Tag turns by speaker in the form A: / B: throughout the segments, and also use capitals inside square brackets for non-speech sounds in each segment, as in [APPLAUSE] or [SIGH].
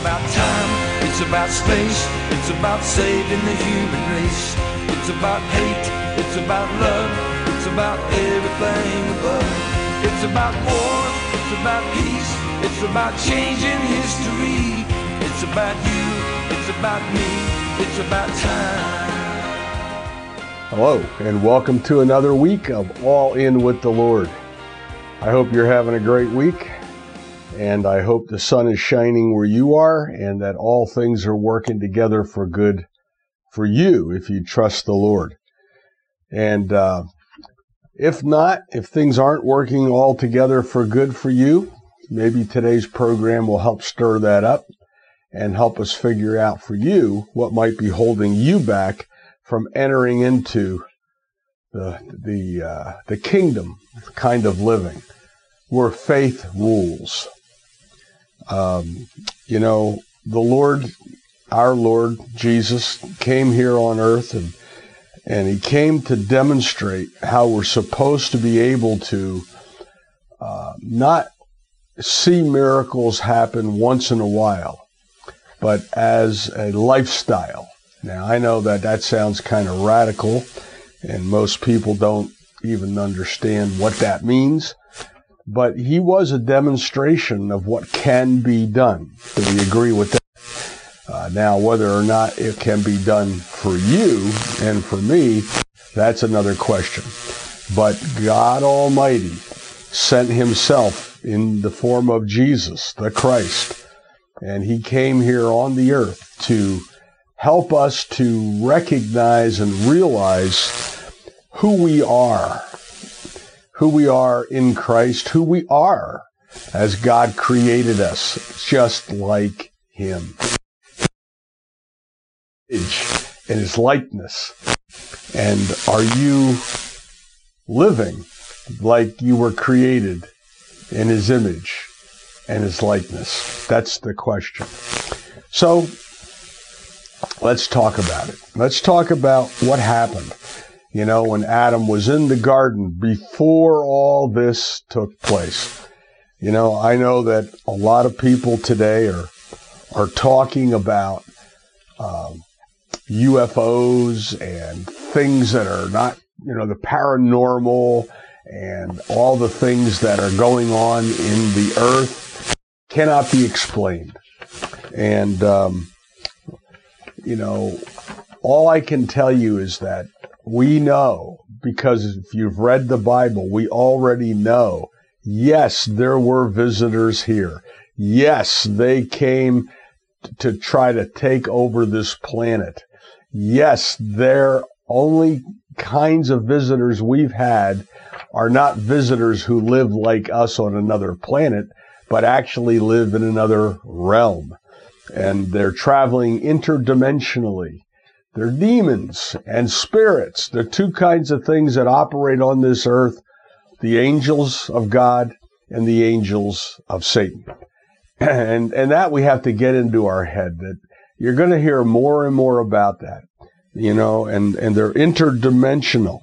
A: About time, it's about space, it's about saving the human race. It's about hate, it's about love, it's about everything above. It's about war, it's about peace, it's about changing history. It's about you, it's about me, it's about time.
B: Hello, and welcome to another week of All In with the Lord. I hope you're having a great week, and I hope the sun is shining where you are, and that all things are working together for good for you if you trust the Lord. And uh, if not, if things aren't working all together for good for you, maybe today's program will help stir that up and help us figure out for you what might be holding you back from entering into the the uh, the kingdom kind of living where faith rules. Um, you know, the Lord, our Lord Jesus, came here on earth and and he came to demonstrate how we're supposed to be able to uh, not see miracles happen once in a while, but as a lifestyle. Now, I know that that sounds kind of radical, and most people don't even understand what that means, but he was a demonstration of what can be done. Do we agree with that? Uh, now, whether or not it can be done for you and for me, that's another question. But God Almighty sent Himself in the form of Jesus, the Christ, and He came here on the earth to help us to recognize and realize who we are, who we are in Christ, who we are as God created us, just like Him. In His likeness. And are you living like you were created in His image and His likeness? That's the question. So, let's talk about it. Let's talk about what happened, you know, when Adam was in the garden before all this took place. You know, I know that a lot of people today are are talking about um, UFOs and things that are not, you know, the paranormal and all the things that are going on in the earth cannot be explained. And um, you know, all I can tell you is that we know, because if you've read the Bible, we already know, yes, there were visitors here. Yes, they came to try to take over this planet. Yes, their only kinds of visitors we've had are not visitors who live like us on another planet, but actually live in another realm and they're traveling interdimensionally. They're demons and spirits. They're two kinds of things that operate on this earth the angels of God and the angels of Satan. [CLEARS THROAT] And, and that we have to get into our head that you're going to hear more and more about that, you know, and, and they're interdimensional.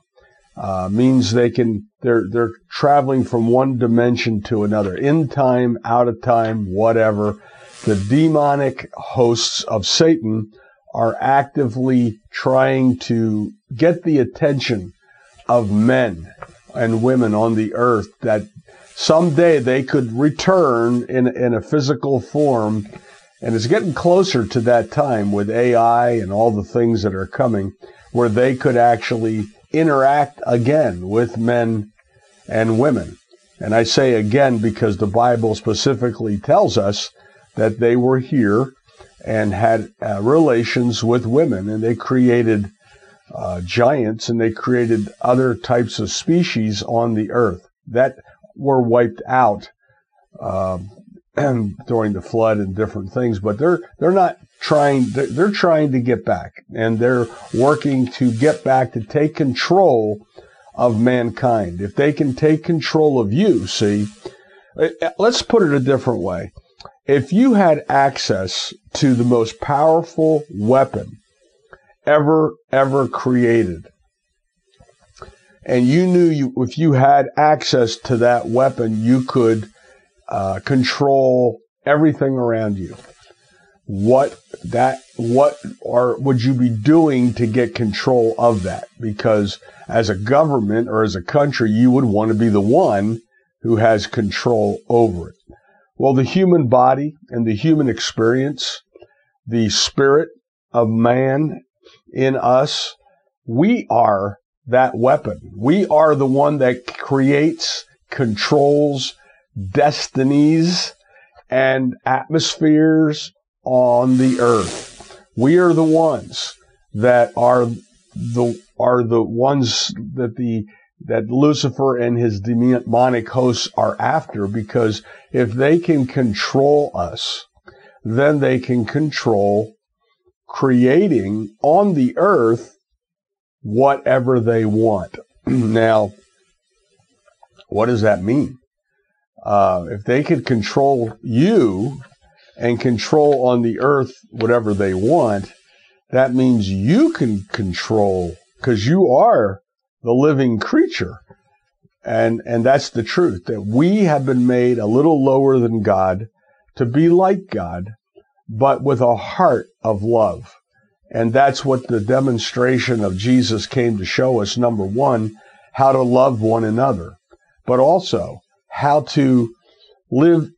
B: Uh, means they can they're they're traveling from one dimension to another in time out of time whatever the demonic hosts of Satan are actively trying to get the attention of men and women on the earth that someday they could return in, in a physical form. And it's getting closer to that time with AI and all the things that are coming where they could actually interact again with men and women. And I say again because the Bible specifically tells us that they were here and had uh, relations with women, and they created uh, giants and they created other types of species on the earth that were wiped out uh, [CLEARS THROAT] during the flood and different things. But they're they're not trying. They're, they're trying to get back, and they're working to get back to take control of mankind. If they can take control of you, see, uh, let's put it a different way if you had access to the most powerful weapon ever, ever created, and you knew you, if you had access to that weapon, you could uh, control everything around you. what that what are would you be doing to get control of that because as a government or as a country you would want to be the one who has control over it well the human body and the human experience the spirit of man in us we are that weapon we are the one that creates controls destinies and atmospheres on the earth. We are the ones that are the are the ones that the that Lucifer and his demonic hosts are after because if they can control us, then they can control creating on the earth whatever they want. [CLEARS THROAT] now, what does that mean? Uh, if they could control you and control on the earth whatever they want, that means you can control because you are the living creature. And, and that's the truth that we have been made a little lower than God to be like God, but with a heart of love. And that's what the demonstration of Jesus came to show us. Number one, how to love one another, but also how to live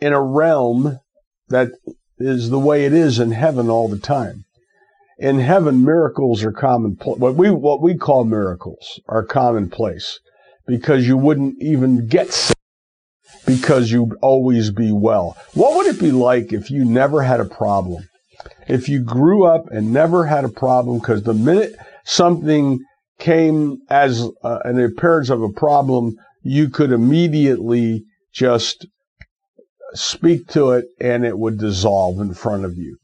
B: in a realm that is the way it is in heaven all the time. In heaven, miracles are common. What we what we call miracles are commonplace because you wouldn't even get sick because you'd always be well. What would it be like if you never had a problem? If you grew up and never had a problem because the minute something came as uh, an appearance of a problem, you could immediately just speak to it and it would dissolve in front of you.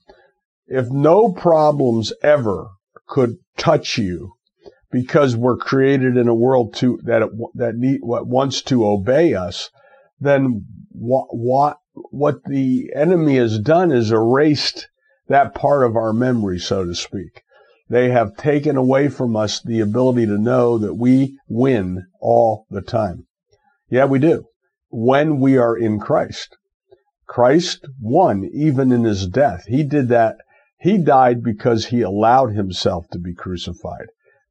B: If no problems ever could touch you because we're created in a world to that that need, what wants to obey us, then what what what the enemy has done is erased that part of our memory, so to speak. They have taken away from us the ability to know that we win all the time. Yeah, we do. When we are in Christ. Christ won even in his death. He did that. He died because he allowed himself to be crucified.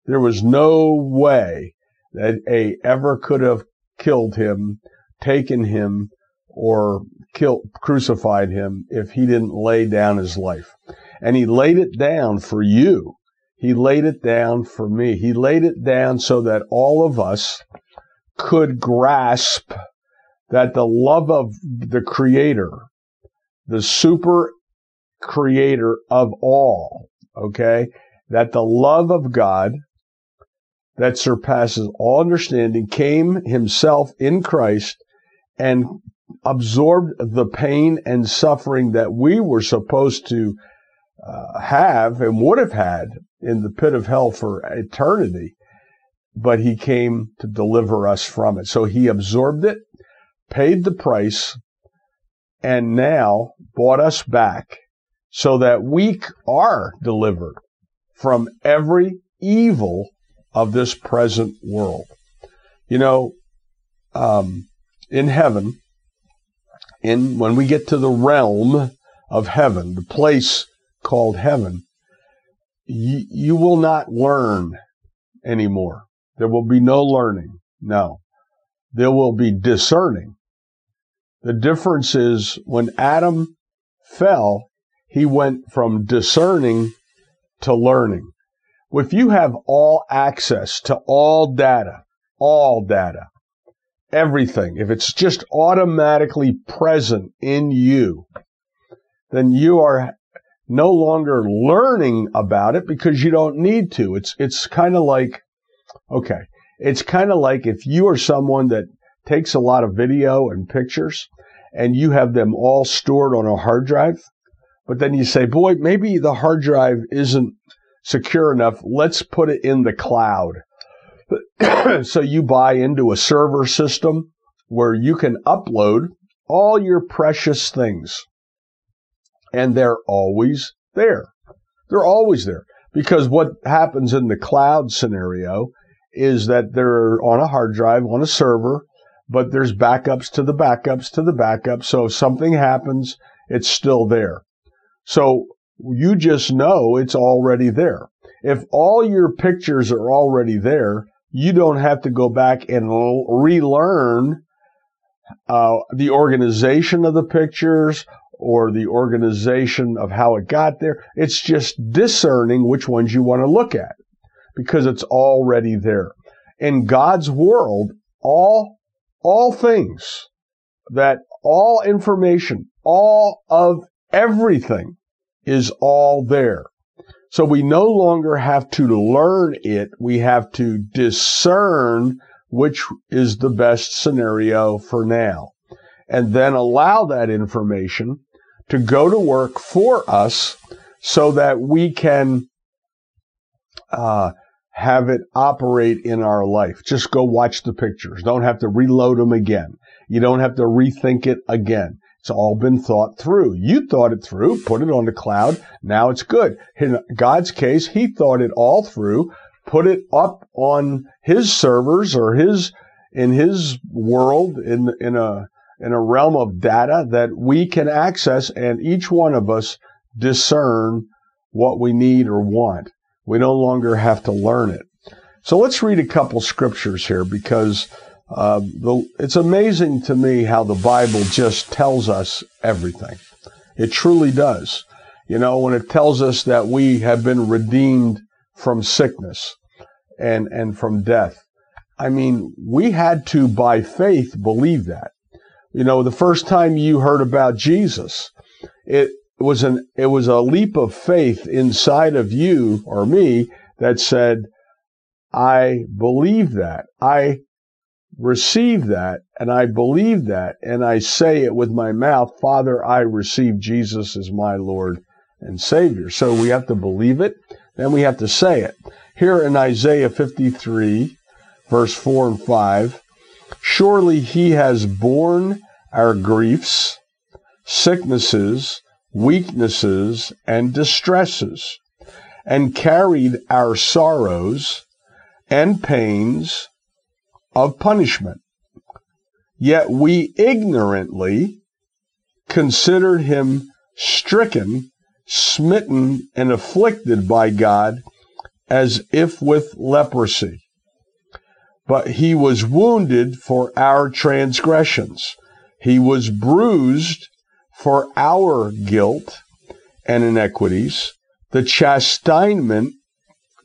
B: There was no way that a ever could have killed him, taken him, or killed, crucified him if he didn't lay down his life. And he laid it down for you. He laid it down for me. He laid it down so that all of us could grasp that the love of the creator, the super creator of all, okay, that the love of God that surpasses all understanding came himself in Christ and absorbed the pain and suffering that we were supposed to uh, have and would have had in the pit of hell for eternity, but he came to deliver us from it. So he absorbed it paid the price, and now bought us back so that we are delivered from every evil of this present world. You know, um, in heaven, in when we get to the realm of heaven, the place called heaven, y- you will not learn anymore. There will be no learning. No. There will be discerning. The difference is when Adam fell, he went from discerning to learning. If you have all access to all data, all data, everything, if it's just automatically present in you, then you are no longer learning about it because you don't need to. It's it's kind of like okay, it's kind of like if you are someone that takes a lot of video and pictures and you have them all stored on a hard drive. But then you say, boy, maybe the hard drive isn't secure enough. Let's put it in the cloud. [CLEARS THROAT] so you buy into a server system where you can upload all your precious things. And they're always there. They're always there. Because what happens in the cloud scenario is that they're on a hard drive, on a server, but there's backups to the backups to the backups. So if something happens, it's still there. So you just know it's already there. If all your pictures are already there, you don't have to go back and relearn uh, the organization of the pictures or the organization of how it got there. It's just discerning which ones you want to look at because it's already there. In God's world, all, all things that all information, all of everything is all there. So we no longer have to learn it. We have to discern which is the best scenario for now and then allow that information to go to work for us so that we can uh, have it operate in our life. Just go watch the pictures. Don't have to reload them again. You don't have to rethink it again. It's all been thought through. You thought it through, put it on the cloud. Now it's good. In God's case, He thought it all through, put it up on His servers or His in His world in in a in a realm of data that we can access and each one of us discern what we need or want. We no longer have to learn it. So let's read a couple scriptures here because uh, the, it's amazing to me how the Bible just tells us everything. It truly does. You know, when it tells us that we have been redeemed from sickness and, and from death. I mean, we had to, by faith, believe that. You know, the first time you heard about Jesus, it was an it was a leap of faith inside of you or me that said, I believe that. I receive that and I believe that and I say it with my mouth, Father, I receive Jesus as my Lord and Savior. So we have to believe it, then we have to say it. Here in Isaiah 53, verse 4 and 5, Surely he has borne our griefs, sicknesses, weaknesses, and distresses, and carried our sorrows and pains of punishment. Yet we ignorantly considered him stricken, smitten, and afflicted by God as if with leprosy but he was wounded for our transgressions. He was bruised for our guilt and iniquities. The chastisement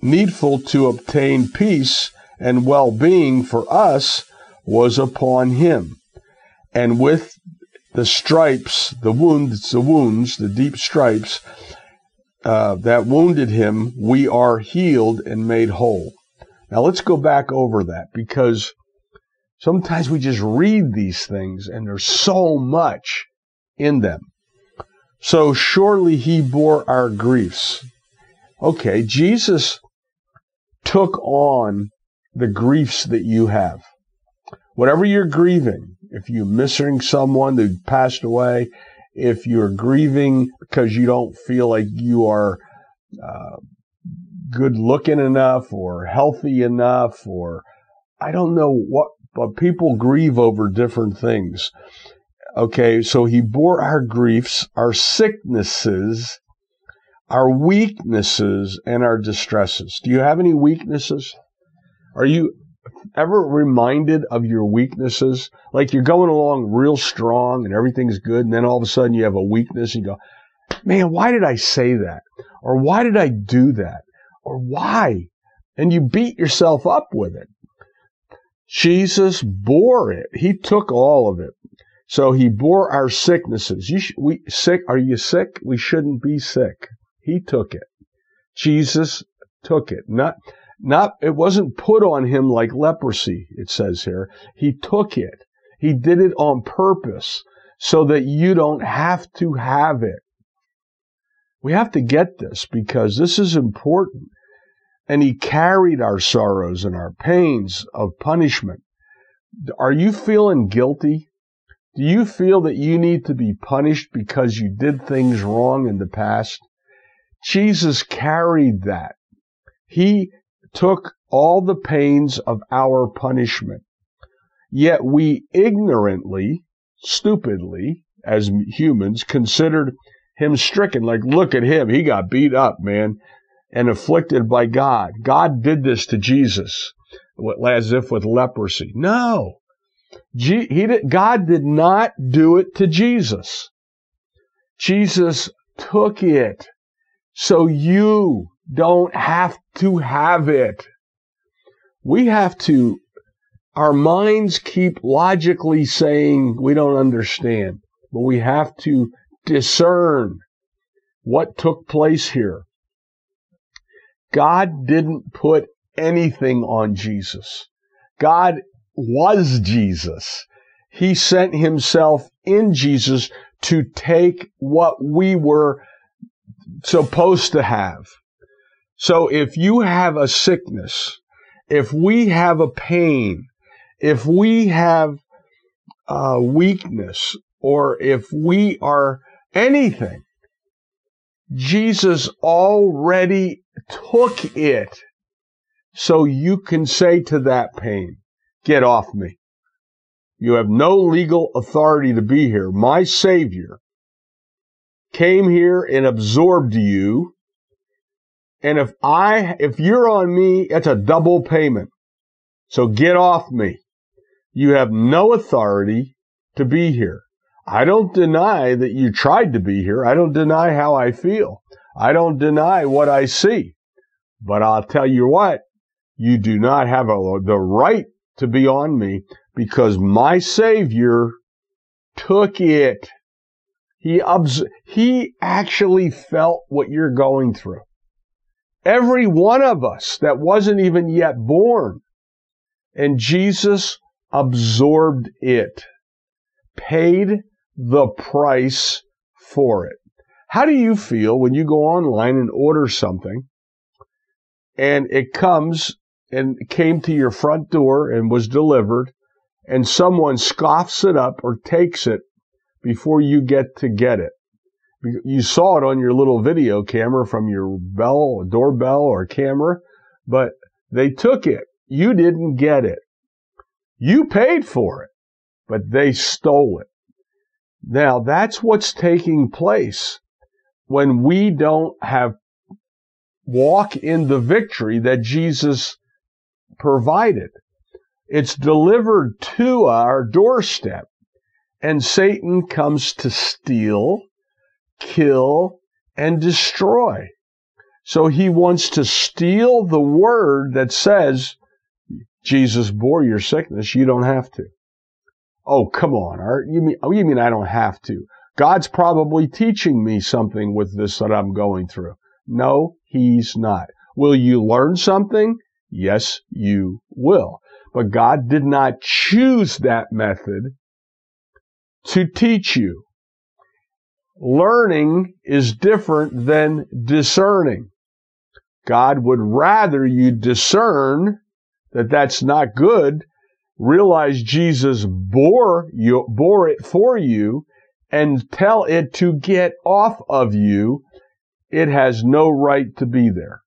B: needful to obtain peace and well being for us was upon him. And with the stripes, the wounds, the wounds, the deep stripes uh, that wounded him, we are healed and made whole. Now let's go back over that because sometimes we just read these things and there's so much in them. So surely he bore our griefs. Okay, Jesus took on the griefs that you have. Whatever you're grieving, if you're missing someone who passed away, if you're grieving because you don't feel like you are uh, good looking enough or healthy enough or I don't know what, but people grieve over different things. Okay, so he bore our griefs, our sicknesses, our weaknesses, and our distresses. Do you have any weaknesses? Are you ever reminded of your weaknesses? Like you're going along real strong and everything's good, and then all of a sudden you have a weakness and you go, man, why did I say that? Or why did I do that? or why? And you beat yourself up with it. Jesus bore it. He took all of it. So he bore our sicknesses. You sh- we sick? Are you sick? We shouldn't be sick. He took it. Jesus took it. Not, not, it wasn't put on him like leprosy, it says here. He took it. He did it on purpose so that you don't have to have it. We have to get this because this is important and he carried our sorrows and our pains of punishment. Are you feeling guilty? Do you feel that you need to be punished because you did things wrong in the past? Jesus carried that. He took all the pains of our punishment. Yet we ignorantly, stupidly, as humans, considered him stricken. Like, look at him. He got beat up, man, and afflicted by God. God did this to Jesus as if with leprosy. No. he did, God did not do it to Jesus. Jesus took it so you don't have to have it. We have to, our minds keep logically saying we don't understand, but we have to discern what took place here. God didn't put anything on Jesus. God was Jesus. He sent himself in Jesus to take what we were supposed to have. So if you have a sickness, if we have a pain, if we have a weakness, or if we are anything, Jesus already took it so you can say to that pain, get off me. You have no legal authority to be here. My Savior came here and absorbed you. And if I, if you're on me, it's a double payment. So get off me. You have no authority to be here. I don't deny that you tried to be here. I don't deny how I feel. I don't deny what I see. But I'll tell you what, you do not have a, the right to be on me because my Savior took it. He, obs- he actually felt what you're going through. Every one of us that wasn't even yet born. And Jesus absorbed it, paid the price for it. How do you feel when you go online and order something and it comes and came to your front door and was delivered and someone scoffs it up or takes it before you get to get it. You saw it on your little video camera from your bell, doorbell or camera, but they took it. You didn't get it. You paid for it, but they stole it. Now that's what's taking place when we don't have walk in the victory that Jesus provided. It's delivered to our doorstep and Satan comes to steal, kill, and destroy. So he wants to steal the word that says, Jesus bore your sickness, you don't have to. Oh, come on, Art. You mean, oh, you mean I don't have to? God's probably teaching me something with this that I'm going through. No, he's not. Will you learn something? Yes, you will. But God did not choose that method to teach you. Learning is different than discerning. God would rather you discern that that's not good realize Jesus bore you, bore it for you and tell it to get off of you, it has no right to be there.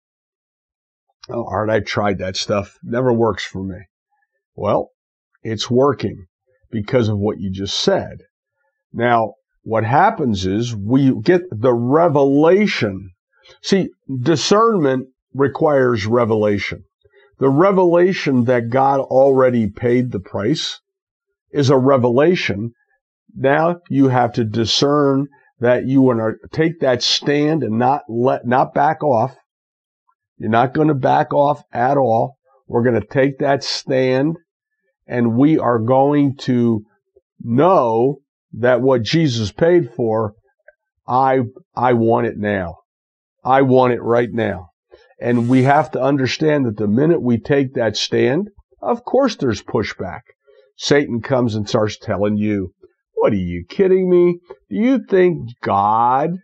B: Oh, Art, I tried that stuff. Never works for me. Well, it's working because of what you just said. Now, what happens is we get the revelation. See, discernment requires revelation. The revelation that God already paid the price is a revelation. Now you have to discern that you want to take that stand and not let, not back off. You're not going to back off at all. We're going to take that stand and we are going to know that what Jesus paid for, I, I want it now. I want it right now. And we have to understand that the minute we take that stand, of course there's pushback. Satan comes and starts telling you, what are you kidding me? Do you think God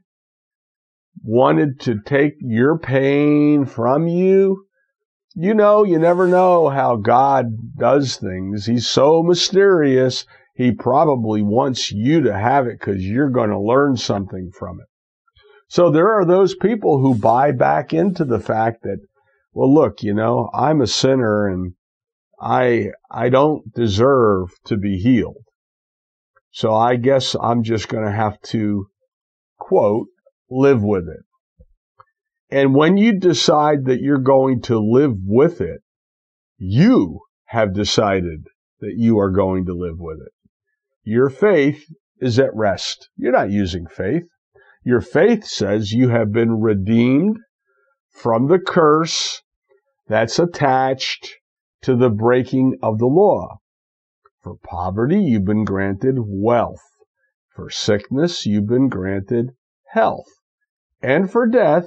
B: wanted to take your pain from you? You know, you never know how God does things. He's so mysterious. He probably wants you to have it because you're going to learn something from it. So there are those people who buy back into the fact that, well, look, you know, I'm a sinner and I, I don't deserve to be healed. So I guess I'm just going to have to quote, live with it. And when you decide that you're going to live with it, you have decided that you are going to live with it. Your faith is at rest. You're not using faith. Your faith says you have been redeemed from the curse that's attached to the breaking of the law. For poverty, you've been granted wealth. For sickness, you've been granted health. And for death,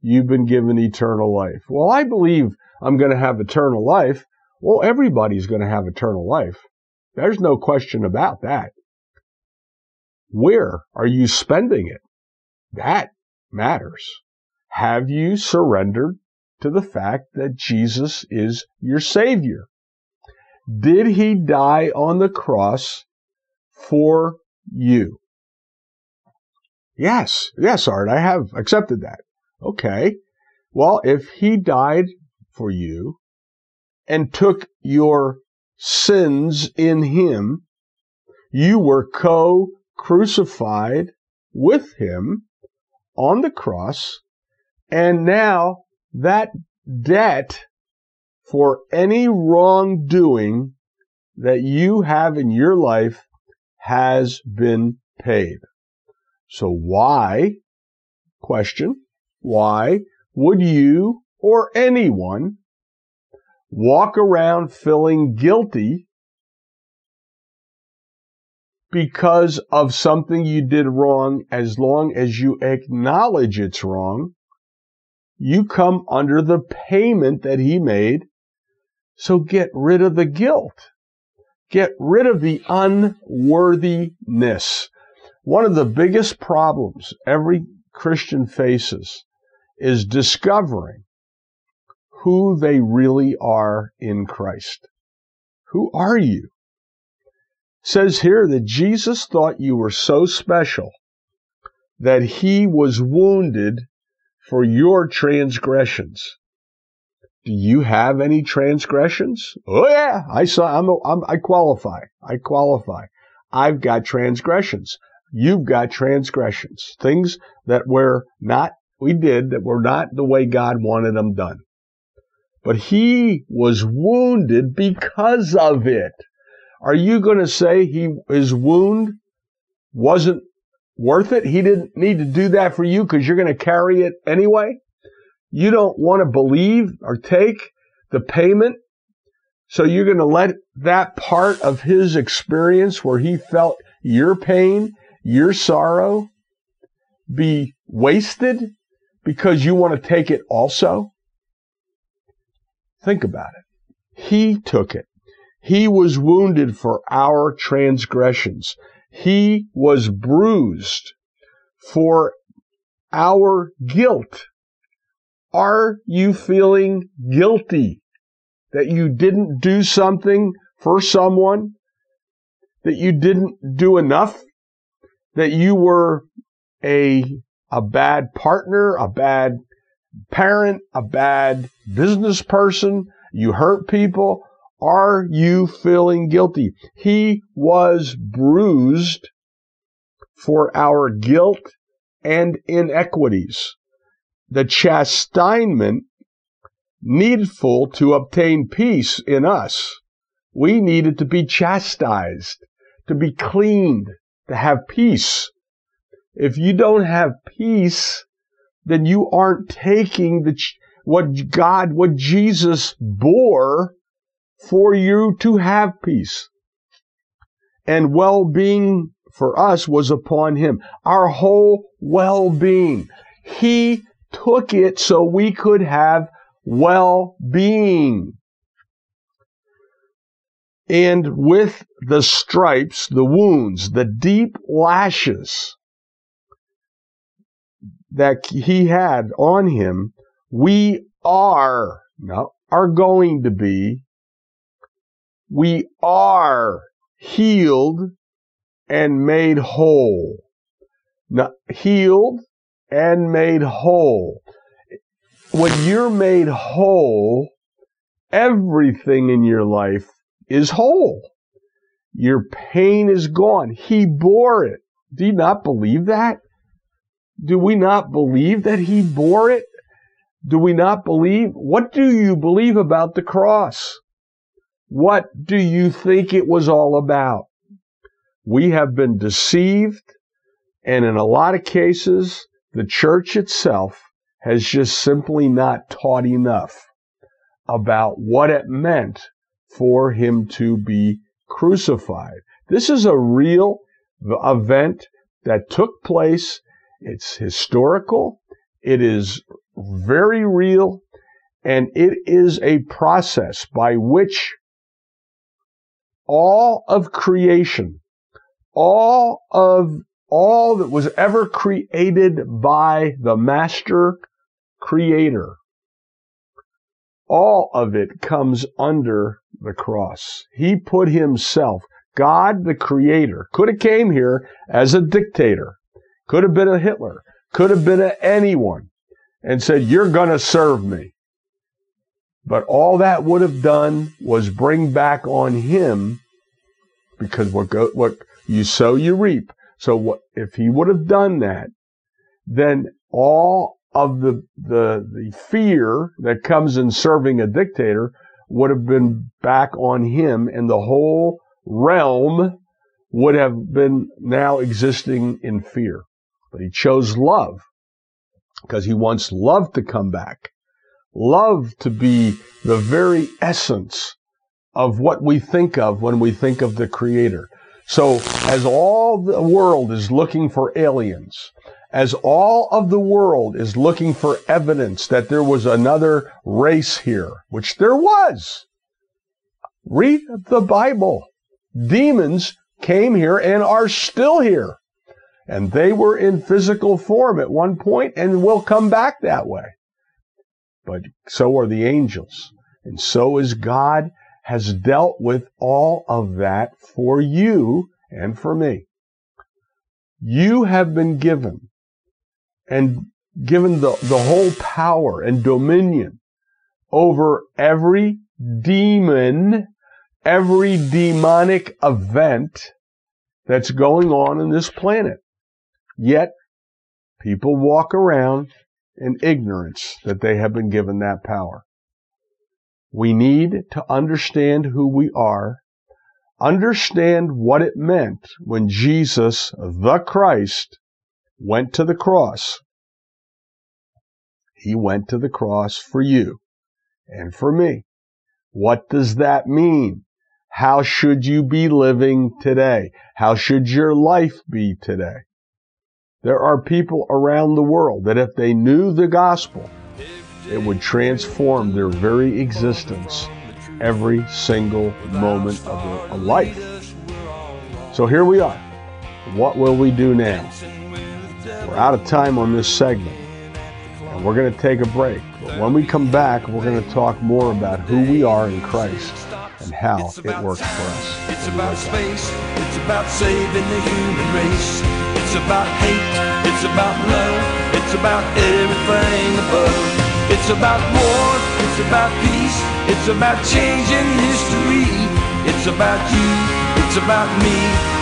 B: you've been given eternal life. Well, I believe I'm going to have eternal life. Well, everybody's going to have eternal life. There's no question about that. Where are you spending it? That matters. Have you surrendered to the fact that Jesus is your Savior? Did He die on the cross for you? Yes, yes, Art, I have accepted that. Okay. Well, if He died for you and took your sins in Him, you were co crucified with Him on the cross, and now that debt for any wrongdoing that you have in your life has been paid. So why, question, why would you or anyone walk around feeling guilty because of something you did wrong as long as you acknowledge it's wrong you come under the payment that he made. So get rid of the guilt. Get rid of the unworthiness. One of the biggest problems every Christian faces is discovering who they really are in Christ. Who are you? It says here that Jesus thought you were so special that he was wounded for your transgressions. Do you have any transgressions? Oh yeah, I saw. I'm, a, I'm I qualify. I qualify. I've got transgressions. You've got transgressions. Things that were not we did that were not the way God wanted them done. But he was wounded because of it. Are you going to say he his wound wasn't worth it. He didn't need to do that for you because you're going to carry it anyway. You don't want to believe or take the payment. So you're going to let that part of his experience where he felt your pain, your sorrow be wasted because you want to take it also? Think about it. He took it. He was wounded for our transgressions. He was bruised for our guilt. Are you feeling guilty that you didn't do something for someone? That you didn't do enough? That you were a, a bad partner, a bad parent, a bad business person? You hurt people? Are you feeling guilty? He was bruised for our guilt and inequities. The chastisement needful to obtain peace in us. We needed to be chastised, to be cleaned, to have peace. If you don't have peace, then you aren't taking the, what God, what Jesus bore for you to have peace. And well-being for us was upon him. Our whole well-being. He took it so we could have well-being. And with the stripes, the wounds, the deep lashes that he had on him, we are, are going to be we are healed and made whole. Now, healed and made whole. When you're made whole, everything in your life is whole. Your pain is gone. He bore it. Do you not believe that? Do we not believe that he bore it? Do we not believe? What do you believe about the cross? What do you think it was all about? We have been deceived, and in a lot of cases, the church itself has just simply not taught enough about what it meant for him to be crucified. This is a real event that took place. It's historical. It is very real. And it is a process by which all of creation, all of all that was ever created by the master creator, all of it comes under the cross. He put himself, God the creator, could have came here as a dictator, could have been a Hitler, could have been a anyone and said, you're going to serve me. But all that would have done was bring back on him because what go, what you sow, you reap. So what, if he would have done that, then all of the, the, the fear that comes in serving a dictator would have been back on him and the whole realm would have been now existing in fear. But he chose love because he wants love to come back. Love to be the very essence of what we think of when we think of the creator. So as all the world is looking for aliens, as all of the world is looking for evidence that there was another race here, which there was. Read the Bible. Demons came here and are still here. And they were in physical form at one point and will come back that way. But so are the angels. And so is God has dealt with all of that for you and for me. You have been given and given the, the whole power and dominion over every demon, every demonic event that's going on in this planet. Yet, people walk around in ignorance that they have been given that power. We need to understand who we are, understand what it meant when Jesus, the Christ, went to the cross. He went to the cross for you and for me. What does that mean? How should you be living today? How should your life be today? There are people around the world that if they knew the gospel, it would transform their very existence every single moment of their life. So here we are. What will we do now? We're out of time on this segment, and we're going to take a break. But when we come back, we're going to talk more about who we are in Christ and how it works for us.
A: It's about space. It's about saving the human race. It's about hate. It's about love. It's about everything above. It's about war. It's about peace. It's about changing history. It's about you. It's about me.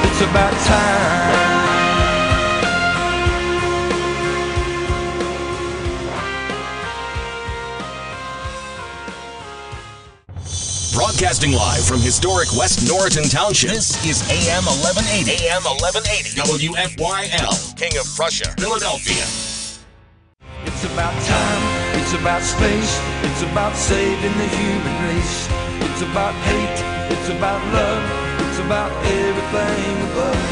A: It's about time.
C: Broadcasting live from historic West Norriton Township. This is AM 1180. AM 1180. WFYL. King of Prussia, Philadelphia.
A: It's about time. It's about space. It's about saving the human race. It's about hate. It's about love. It's about everything above.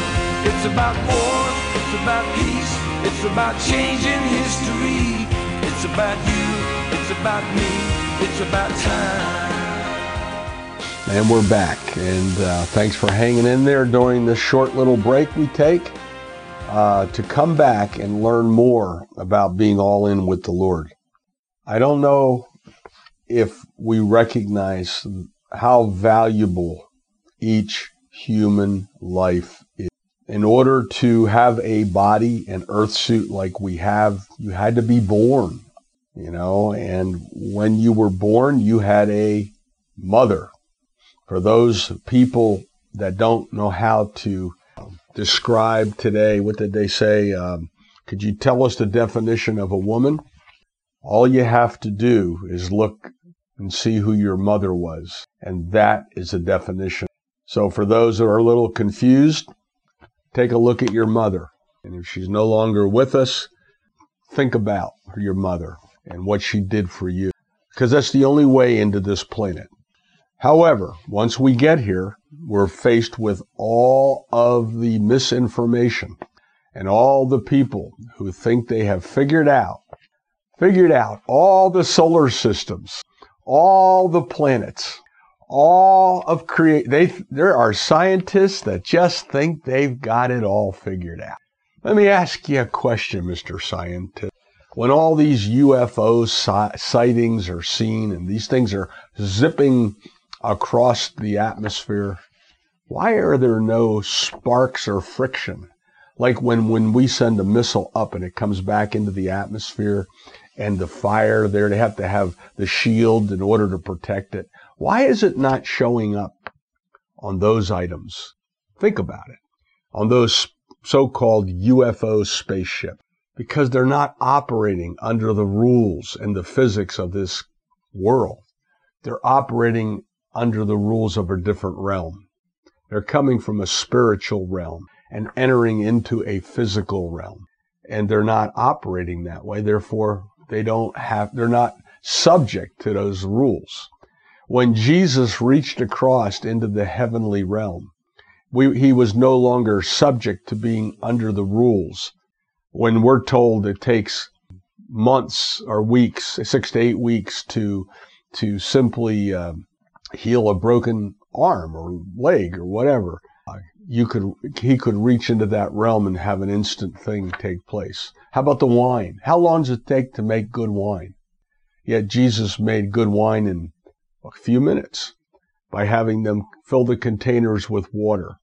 A: It's about war. It's about peace. It's about changing history. It's about you. It's about me. It's about time.
B: And we're back. And uh, thanks for hanging in there during this short little break we take uh, to come back and learn more about being all in with the Lord. I don't know if we recognize how valuable each human life is. In order to have a body and earth suit like we have, you had to be born, you know, and when you were born, you had a mother for those people that don't know how to describe today, what did they say? Um, Could you tell us the definition of a woman? All you have to do is look and see who your mother was. And that is a definition. So for those that are a little confused, take a look at your mother. And if she's no longer with us, think about your mother and what she did for you. Because that's the only way into this planet. However, once we get here, we're faced with all of the misinformation and all the people who think they have figured out, figured out all the solar systems, all the planets, all of create. They there are scientists that just think they've got it all figured out. Let me ask you a question, Mr. Scientist. When all these UFO sightings are seen and these things are zipping across the atmosphere, why are there no sparks or friction? Like when, when we send a missile up and it comes back into the atmosphere and the fire there, they have to have the shield in order to protect it. Why is it not showing up on those items? Think about it. On those so-called UFO spaceship. Because they're not operating under the rules and the physics of this world. They're operating under the rules of a different realm. They're coming from a spiritual realm and entering into a physical realm. And they're not operating that way. Therefore, they don't have, they're not subject to those rules. When Jesus reached across into the heavenly realm, we, he was no longer subject to being under the rules. When we're told it takes months or weeks, six to eight weeks to to simply uh, heal a broken arm or leg or whatever, you could he could reach into that realm and have an instant thing take place. How about the wine? How long does it take to make good wine? Yet Jesus made good wine in a few minutes by having them fill the containers with water.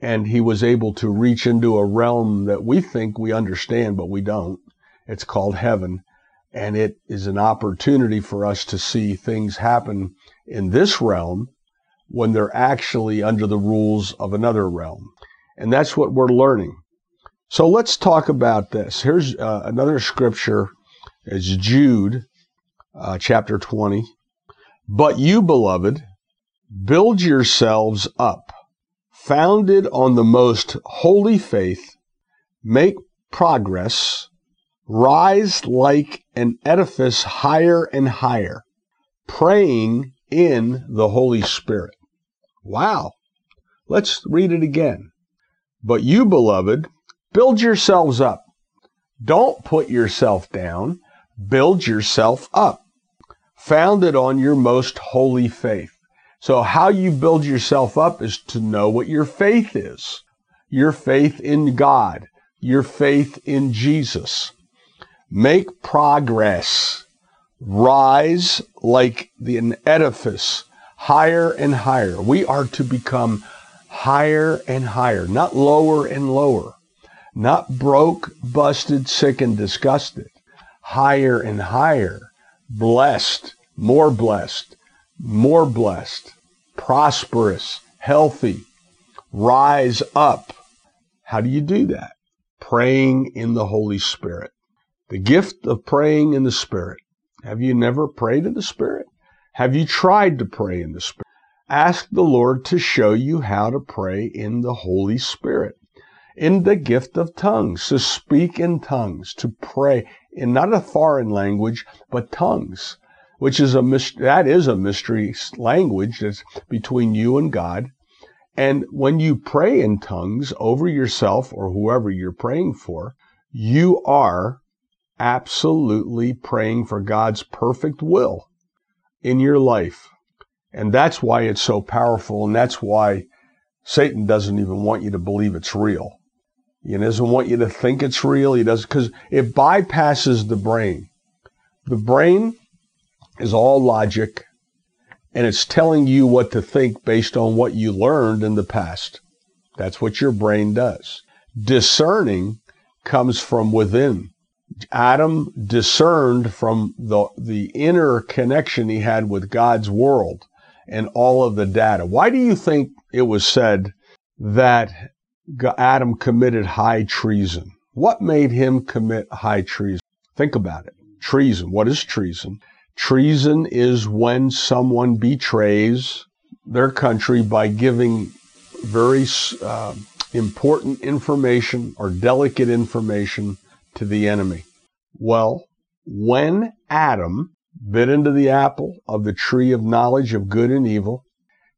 B: And he was able to reach into a realm that we think we understand, but we don't. It's called heaven. And it is an opportunity for us to see things happen in this realm when they're actually under the rules of another realm. And that's what we're learning. So let's talk about this. Here's uh, another scripture. It's Jude, uh, chapter 20. But you, beloved, build yourselves up, founded on the most holy faith, make progress, rise like an edifice higher and higher, praying in the Holy Spirit. Wow. Let's read it again. But you, beloved, build yourselves up. Don't put yourself down. Build yourself up. Founded on your most holy faith. So how you build yourself up is to know what your faith is. Your faith in God. Your faith in Jesus. Make progress rise like the, an edifice higher and higher. We are to become higher and higher, not lower and lower, not broke, busted, sick, and disgusted. Higher and higher, blessed, more blessed, more blessed, prosperous, healthy, rise up. How do you do that? Praying in the Holy Spirit. The gift of praying in the Spirit have you never prayed in the Spirit? Have you tried to pray in the Spirit? Ask the Lord to show you how to pray in the Holy Spirit, in the gift of tongues, to speak in tongues, to pray in not a foreign language, but tongues, which is a that is a mystery language that's between you and God. And when you pray in tongues over yourself or whoever you're praying for, you are absolutely praying for God's perfect will in your life. And that's why it's so powerful. And that's why Satan doesn't even want you to believe it's real. He doesn't want you to think it's real. He does because it bypasses the brain. The brain is all logic and it's telling you what to think based on what you learned in the past. That's what your brain does. Discerning comes from within. Adam discerned from the, the inner connection he had with God's world and all of the data. Why do you think it was said that Adam committed high treason? What made him commit high treason? Think about it. Treason. What is treason? Treason is when someone betrays their country by giving very uh, important information or delicate information to the enemy. Well, when Adam bit into the apple of the tree of knowledge of good and evil,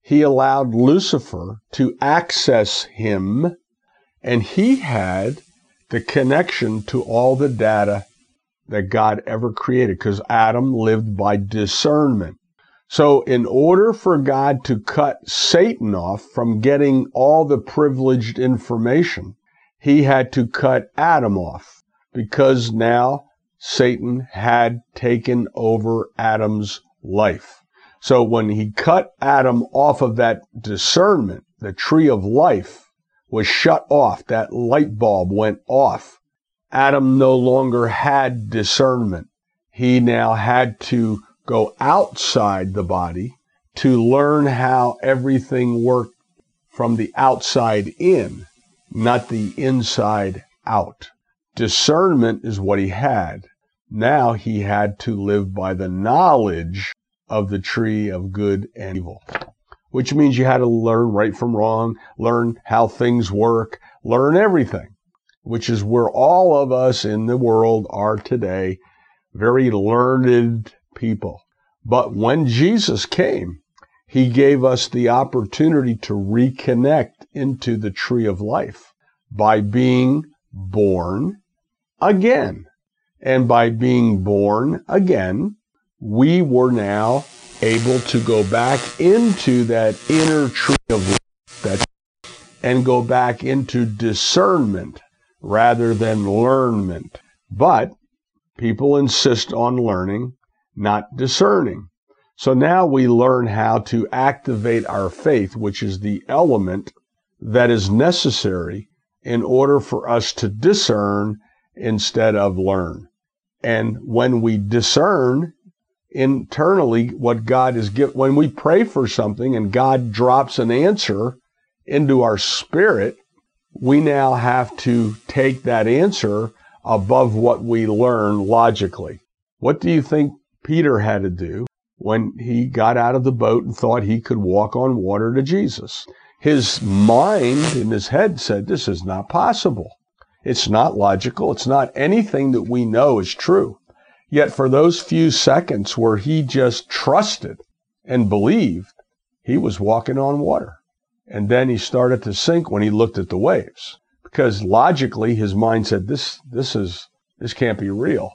B: he allowed Lucifer to access him, and he had the connection to all the data that God ever created because Adam lived by discernment. So, in order for God to cut Satan off from getting all the privileged information, he had to cut Adam off because now Satan had taken over Adam's life. So, when he cut Adam off of that discernment, the tree of life was shut off, that light bulb went off Adam no longer had discernment. He now had to go outside the body to learn how everything worked from the outside in, not the inside out. Discernment is what he had. Now he had to live by the knowledge of the tree of good and evil, which means you had to learn right from wrong, learn how things work, learn everything which is where all of us in the world are today, very learned people. But when Jesus came, he gave us the opportunity to reconnect into the tree of life by being born again. And by being born again, we were now able to go back into that inner tree of life and go back into discernment rather than learnment. But people insist on learning, not discerning. So now we learn how to activate our faith, which is the element that is necessary in order for us to discern instead of learn. And when we discern internally what God is given, when we pray for something and God drops an answer into our spirit, we now have to take that answer above what we learn logically. What do you think Peter had to do when he got out of the boat and thought he could walk on water to Jesus? His mind in his head said, This is not possible. It's not logical. It's not anything that we know is true. Yet for those few seconds where he just trusted and believed, he was walking on water. And then he started to sink when he looked at the waves because logically his mind said, this, this is, this can't be real.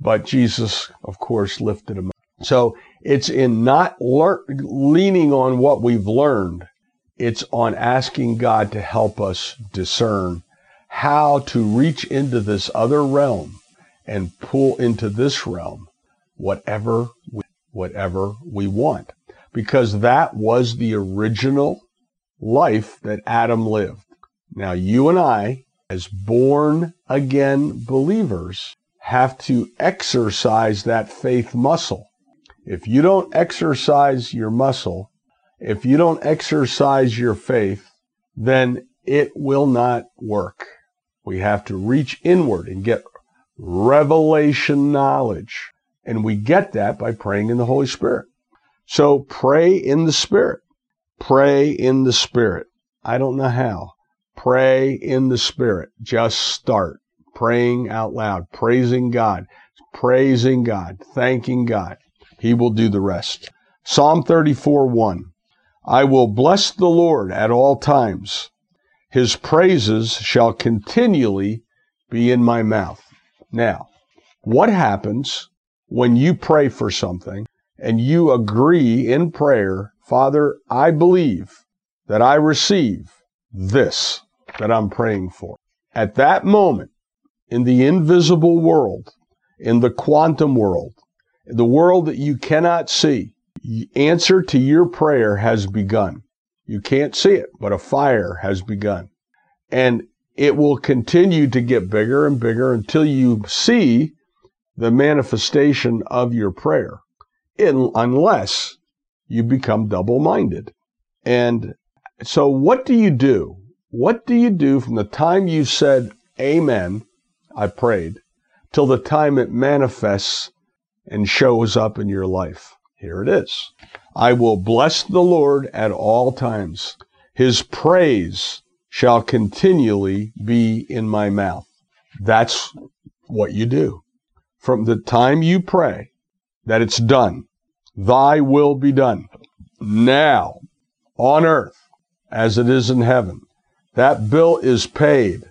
B: But Jesus, of course, lifted him up. So it's in not lear- leaning on what we've learned. It's on asking God to help us discern how to reach into this other realm and pull into this realm whatever we, whatever we want because that was the original life that Adam lived. Now, you and I, as born again believers, have to exercise that faith muscle. If you don't exercise your muscle, if you don't exercise your faith, then it will not work. We have to reach inward and get revelation knowledge. And we get that by praying in the Holy Spirit. So pray in the Spirit. Pray in the Spirit. I don't know how. Pray in the Spirit. Just start praying out loud, praising God, praising God, thanking God. He will do the rest. Psalm 34 1. I will bless the Lord at all times. His praises shall continually be in my mouth. Now, what happens when you pray for something and you agree in prayer Father, I believe that I receive this that I'm praying for. At that moment, in the invisible world, in the quantum world, the world that you cannot see, answer to your prayer has begun. You can't see it, but a fire has begun. And it will continue to get bigger and bigger until you see the manifestation of your prayer. In, unless you become double minded. And so, what do you do? What do you do from the time you said amen I prayed, till the time it manifests and shows up in your life. Here it is. I will bless the Lord at all times. His praise shall continually be in my mouth. That's what you do. From the time you pray that it's done, thy will be done now on earth as it is in heaven. That bill is paid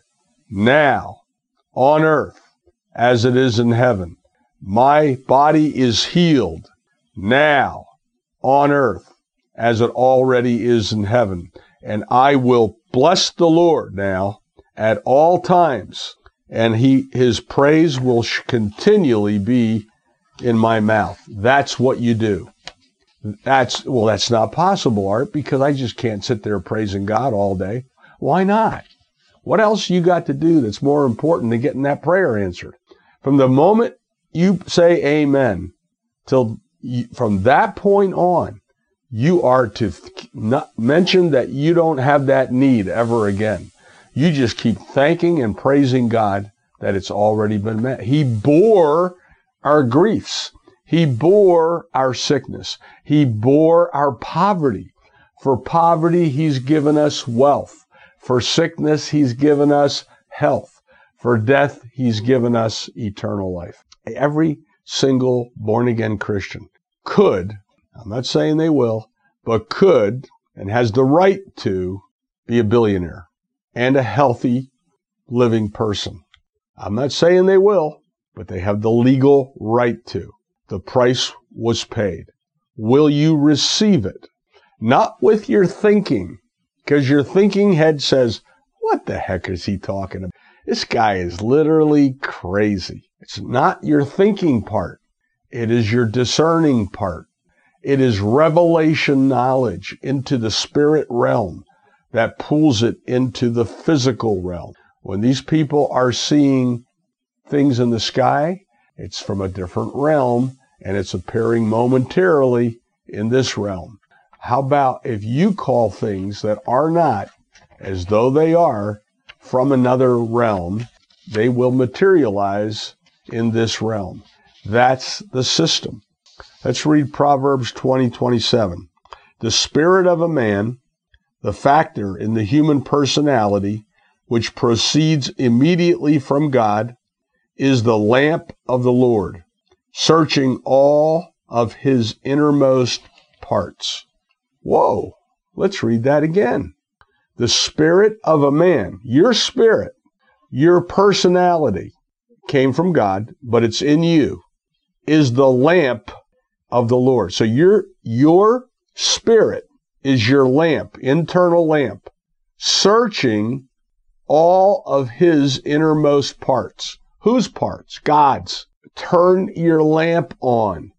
B: now on earth as it is in heaven. My body is healed now on earth as it already is in heaven. And I will bless the Lord now at all times, and he, his praise will continually be in my mouth. That's what you do. That's, well, that's not possible, Art, because I just can't sit there praising God all day. Why not? What else you got to do that's more important than getting that prayer answered? From the moment you say amen till from that point on, you are to th- not mention that you don't have that need ever again. You just keep thanking and praising God that it's already been met. He bore our griefs. He bore our sickness. He bore our poverty. For poverty, He's given us wealth. For sickness, He's given us health. For death, He's given us eternal life. Every single born again Christian could, I'm not saying they will, but could and has the right to be a billionaire and a healthy living person. I'm not saying they will, but they have the legal right to. The price was paid. Will you receive it? Not with your thinking, because your thinking head says, what the heck is he talking about? This guy is literally crazy. It's not your thinking part. It is your discerning part. It is revelation knowledge into the spirit realm that pulls it into the physical realm. When these people are seeing things in the sky, it's from a different realm and it's appearing momentarily in this realm. How about if you call things that are not as though they are from another realm, they will materialize in this realm. That's the system. Let's read Proverbs 20, 27. The spirit of a man, the factor in the human personality, which proceeds immediately from God, is the lamp of the Lord, searching all of his innermost parts. Whoa, let's read that again. The spirit of a man, your spirit, your personality came from God, but it's in you is the lamp of the Lord. So your, your spirit is your lamp, internal lamp, searching all of his innermost parts. Whose parts? God's. Turn your lamp on.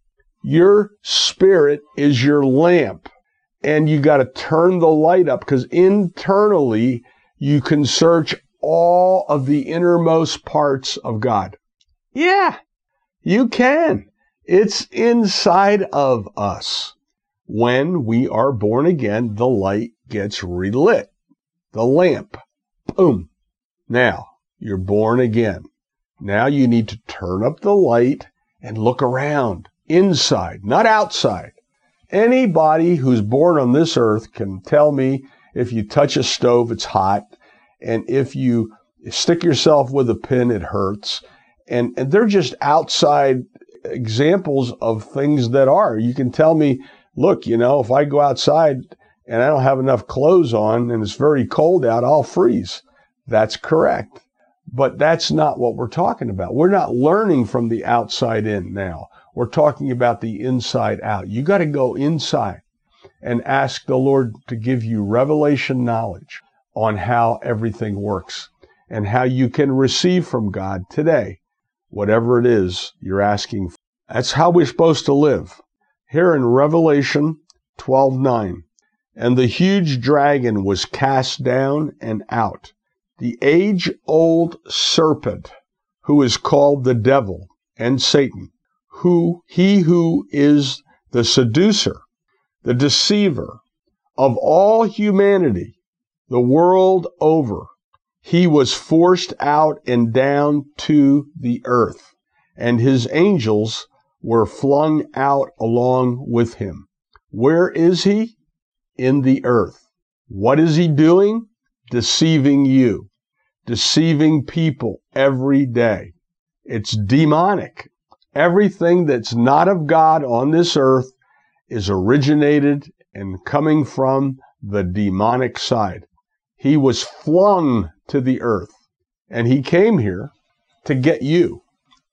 B: Your spirit is your lamp. And you got to turn the light up because internally you can search all of the innermost parts of God. Yeah, you can. It's inside of us. When we are born again, the light gets relit. The lamp. Boom. Now, you're born again. Now you need to turn up the light and look around. Inside, not outside. Anybody who's born on this earth can tell me if you touch a stove, it's hot. And if you stick yourself with a pin, it hurts and, and they're just outside examples of things that are. You can tell me, look, you know, if I go outside and I don't have enough clothes on and it's very cold out, I'll freeze. That's correct. But that's not what we're talking about. We're not learning from the outside in now. We're talking about the inside out. You got to go inside and ask the Lord to give you revelation knowledge on how everything works and how you can receive from God today whatever it is you're asking for. That's how we're supposed to live. Here in Revelation 12:9, and the huge dragon was cast down and out, the age-old serpent, who is called the devil and Satan, who he who is the seducer, the deceiver of all humanity, the world over. He was forced out and down to the earth, and his angels were flung out along with him. Where is he? In the earth. What is he doing? Deceiving you, deceiving people every day. It's demonic. Everything that's not of God on this earth is originated and coming from the demonic side. He was flung to the earth and he came here to get you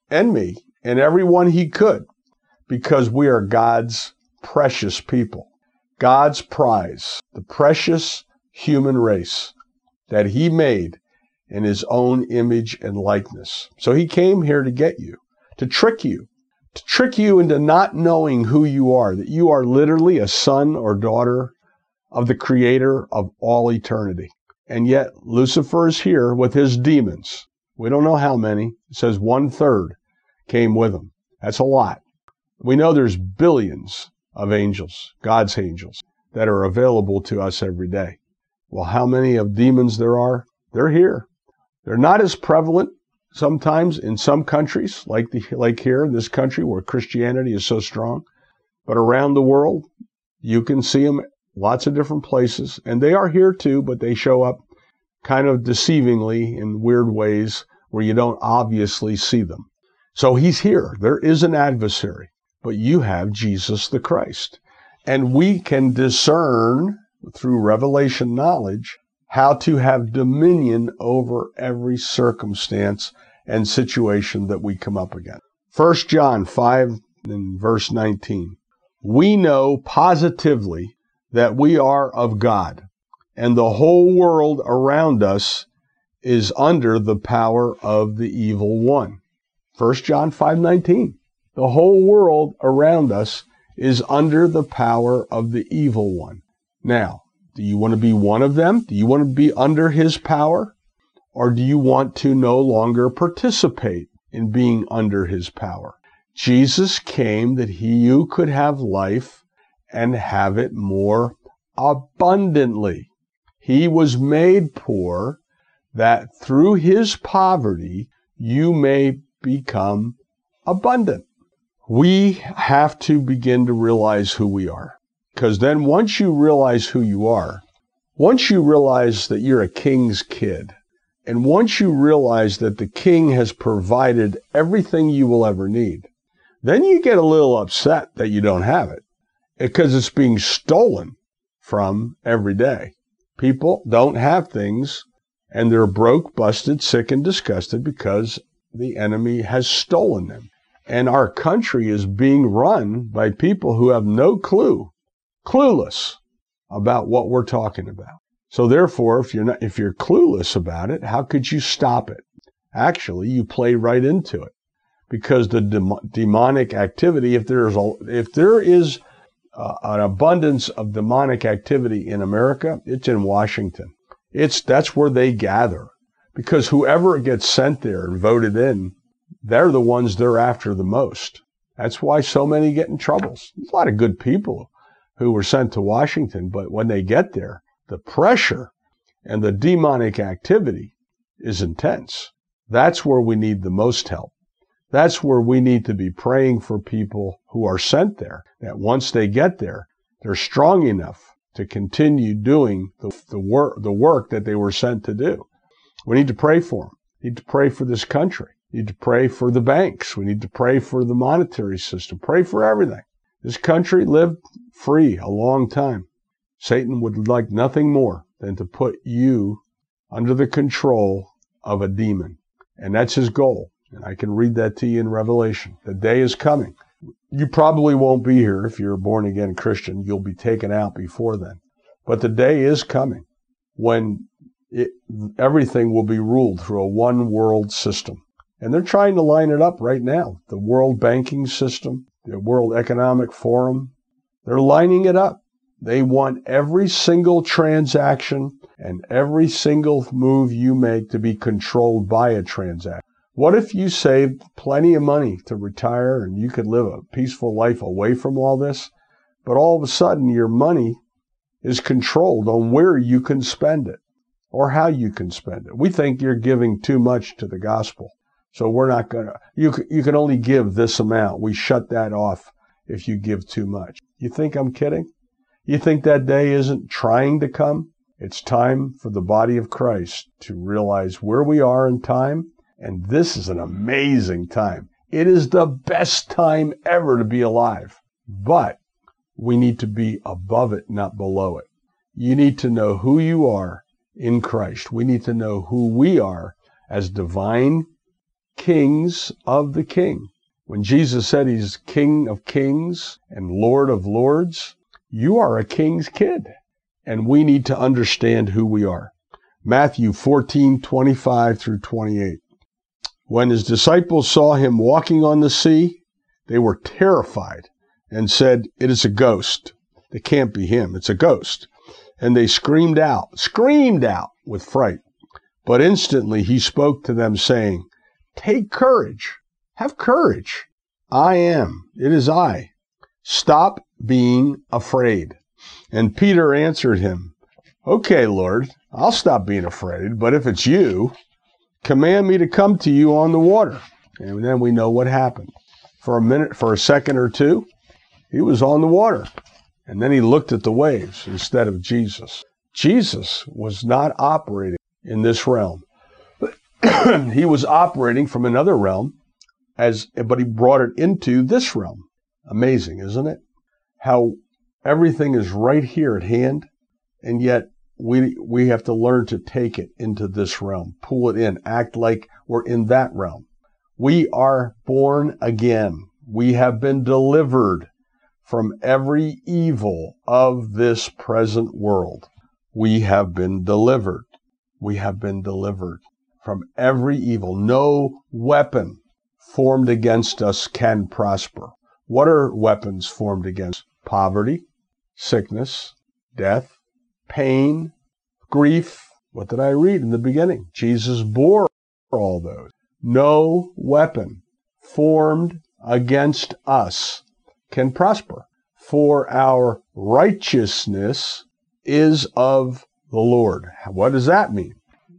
B: and me and everyone he could because we are God's precious people, God's prize, the precious human race that he made in his own image and likeness. So he came here to get you, to trick you, to trick you into not knowing who you are, that you are literally a son or daughter of the creator of all eternity. And yet Lucifer is here with his demons. We don't know how many. It says one third came with him. That's a lot. We know there's billions of angels, God's angels, that are available to us every day. Well, how many of demons there are? They're here. They're not as prevalent sometimes in some countries, like the like here in this country where Christianity is so strong, but around the world, you can see them lots of different places, and they are here too, but they show up kind of deceivingly in weird ways where you don't obviously see them. So he's here. There is an adversary, but you have Jesus the Christ. And we can discern through revelation knowledge how to have dominion over every circumstance and situation that we come up against. 1 John 5 and verse 19. We know positively that we are of God, and the whole world around us is under the power of the evil one. 1 John 5:19. The whole world around us is under the power of the evil one. Now, do you want to be one of them? Do you want to be under his power? Or do you want to no longer participate in being under his power? Jesus came that he, you could have life and have it more abundantly. He was made poor that through his poverty you may become abundant. We have to begin to realize who we are. Because then once you realize who you are, once you realize that you're a king's kid, and once you realize that the king has provided everything you will ever need, then you get a little upset that you don't have it because it's being stolen from every day. People don't have things and they're broke, busted, sick, and disgusted because the enemy has stolen them. And our country is being run by people who have no clue, clueless about what we're talking about. So therefore, if you're not, if you're clueless about it, how could you stop it? Actually, you play right into it because the dem- demonic activity, if there's a, if there is uh, an abundance of demonic activity in America, it's in Washington. It's that's where they gather because whoever gets sent there and voted in, they're the ones they're after the most. That's why so many get in troubles. A lot of good people who were sent to Washington, but when they get there, the pressure and the demonic activity is intense. That's where we need the most help. That's where we need to be praying for people who are sent there, that once they get there, they're strong enough to continue doing the, the, work, the work that they were sent to do. We need to pray for them. We need to pray for this country. We need to pray for the banks. We need to pray for the monetary system. Pray for everything. This country lived free a long time. Satan would like nothing more than to put you under the control of a demon. And that's his goal. And I can read that to you in Revelation. The day is coming. You probably won't be here if you're a born again Christian. You'll be taken out before then. But the day is coming when it, everything will be ruled through a one world system. And they're trying to line it up right now. The world banking system, the World Economic Forum, they're lining it up. They want every single transaction and every single move you make to be controlled by a transaction. What if you saved plenty of money to retire and you could live a peaceful life away from all this, but all of a sudden your money is controlled on where you can spend it? or how you can spend it. We think you're giving too much to the gospel. So we're not going to, you, you can only give this amount. We shut that off if you give too much. You think I'm kidding? You think that day isn't trying to come? It's time for the body of Christ to realize where we are in time. And this is an amazing time. It is the best time ever to be alive. But we need to be above it, not below it. You need to know who you are in Christ. We need to know who we are as divine kings of the King. When Jesus said he's King of kings and Lord of lords, you are a king's kid. And we need to understand who we are. Matthew 14, 25 through 28. When his disciples saw him walking on the sea, they were terrified and said, It is a ghost. It can't be him. It's a ghost. And they screamed out, screamed out with fright. But instantly he spoke to them, saying, Take courage. Have courage. I am. It is I. Stop being afraid. And Peter answered him, Okay, Lord, I'll stop being afraid, but if it's you, command me to come to you on the water. And then we know what happened. For a minute, for a second or two, he was on the water. And then he looked at the waves instead of Jesus. Jesus was not operating in this realm. [CLEARS THROAT] he was operating from another realm as but he brought it into this realm. Amazing, isn't it? How everything is right here at hand and yet we we have to learn to take it into this realm, pull it in, act like we're in that realm. We are born again. We have been delivered from every evil of this present world. We have been delivered. We have been delivered from every evil. No weapon formed against us can prosper. What are weapons formed against? Poverty, sickness, death, pain, grief. What did I read in the beginning? Jesus bore all those. No weapon formed against us can prosper. For our righteousness is of the Lord. What does that mean?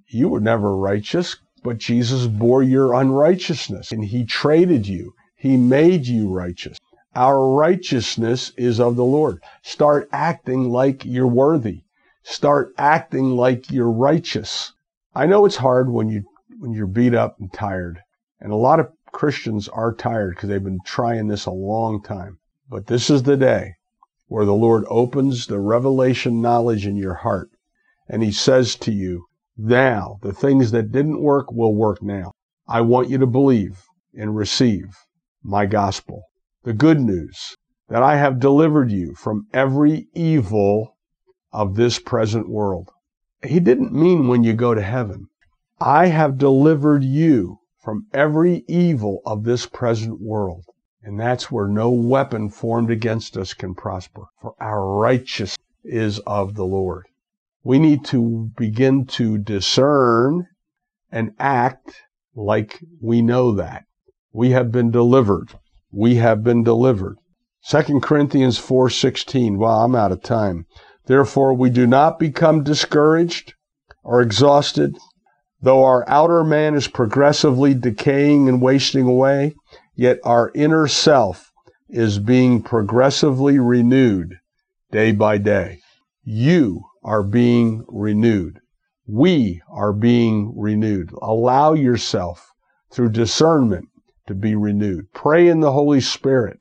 B: You were never righteous, but Jesus bore your unrighteousness and he traded you. He made you righteous. Our righteousness is of the Lord. Start acting like you're worthy. Start acting like you're righteous. I know it's hard when you when you're beat up and tired. And a lot of Christians are tired because they've been trying this a long time. But this is the day where the Lord opens the revelation knowledge in your heart and he says to you, now the things that didn't work will work now. I want you to believe and receive my gospel, the good news that I have delivered you from every evil of this present world. He didn't mean when you go to heaven. I have delivered you from every evil of this present world. And that's where no weapon formed against us can prosper, for our righteousness is of the Lord. We need to begin to discern and act like we know that. We have been delivered. We have been delivered. 2 Corinthians 4:16. Well, I'm out of time. Therefore we do not become discouraged or exhausted, though our outer man is progressively decaying and wasting away Yet our inner self is being progressively renewed day by day. You are being renewed. We are being renewed. Allow yourself through discernment to be renewed. Pray in the Holy Spirit.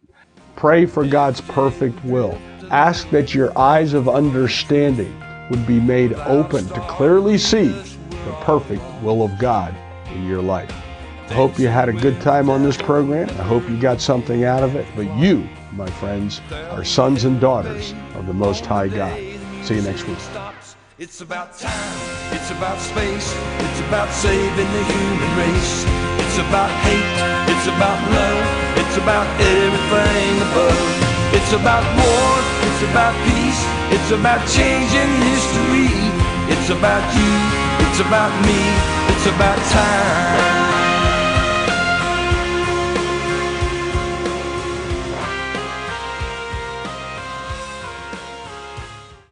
B: Pray for God's perfect will. Ask that your eyes of understanding would be made open to clearly see the perfect will of God in your life. I hope you had a good time on this program. I hope you got something out of it. But you, my friends, are sons and daughters of the Most High God. See you next week.
A: It's about time, it's about space, it's about saving the human race. It's about hate, it's about love, it's about everything above. It's about war, it's about peace, it's about changing history. It's about you, it's about me, it's about time.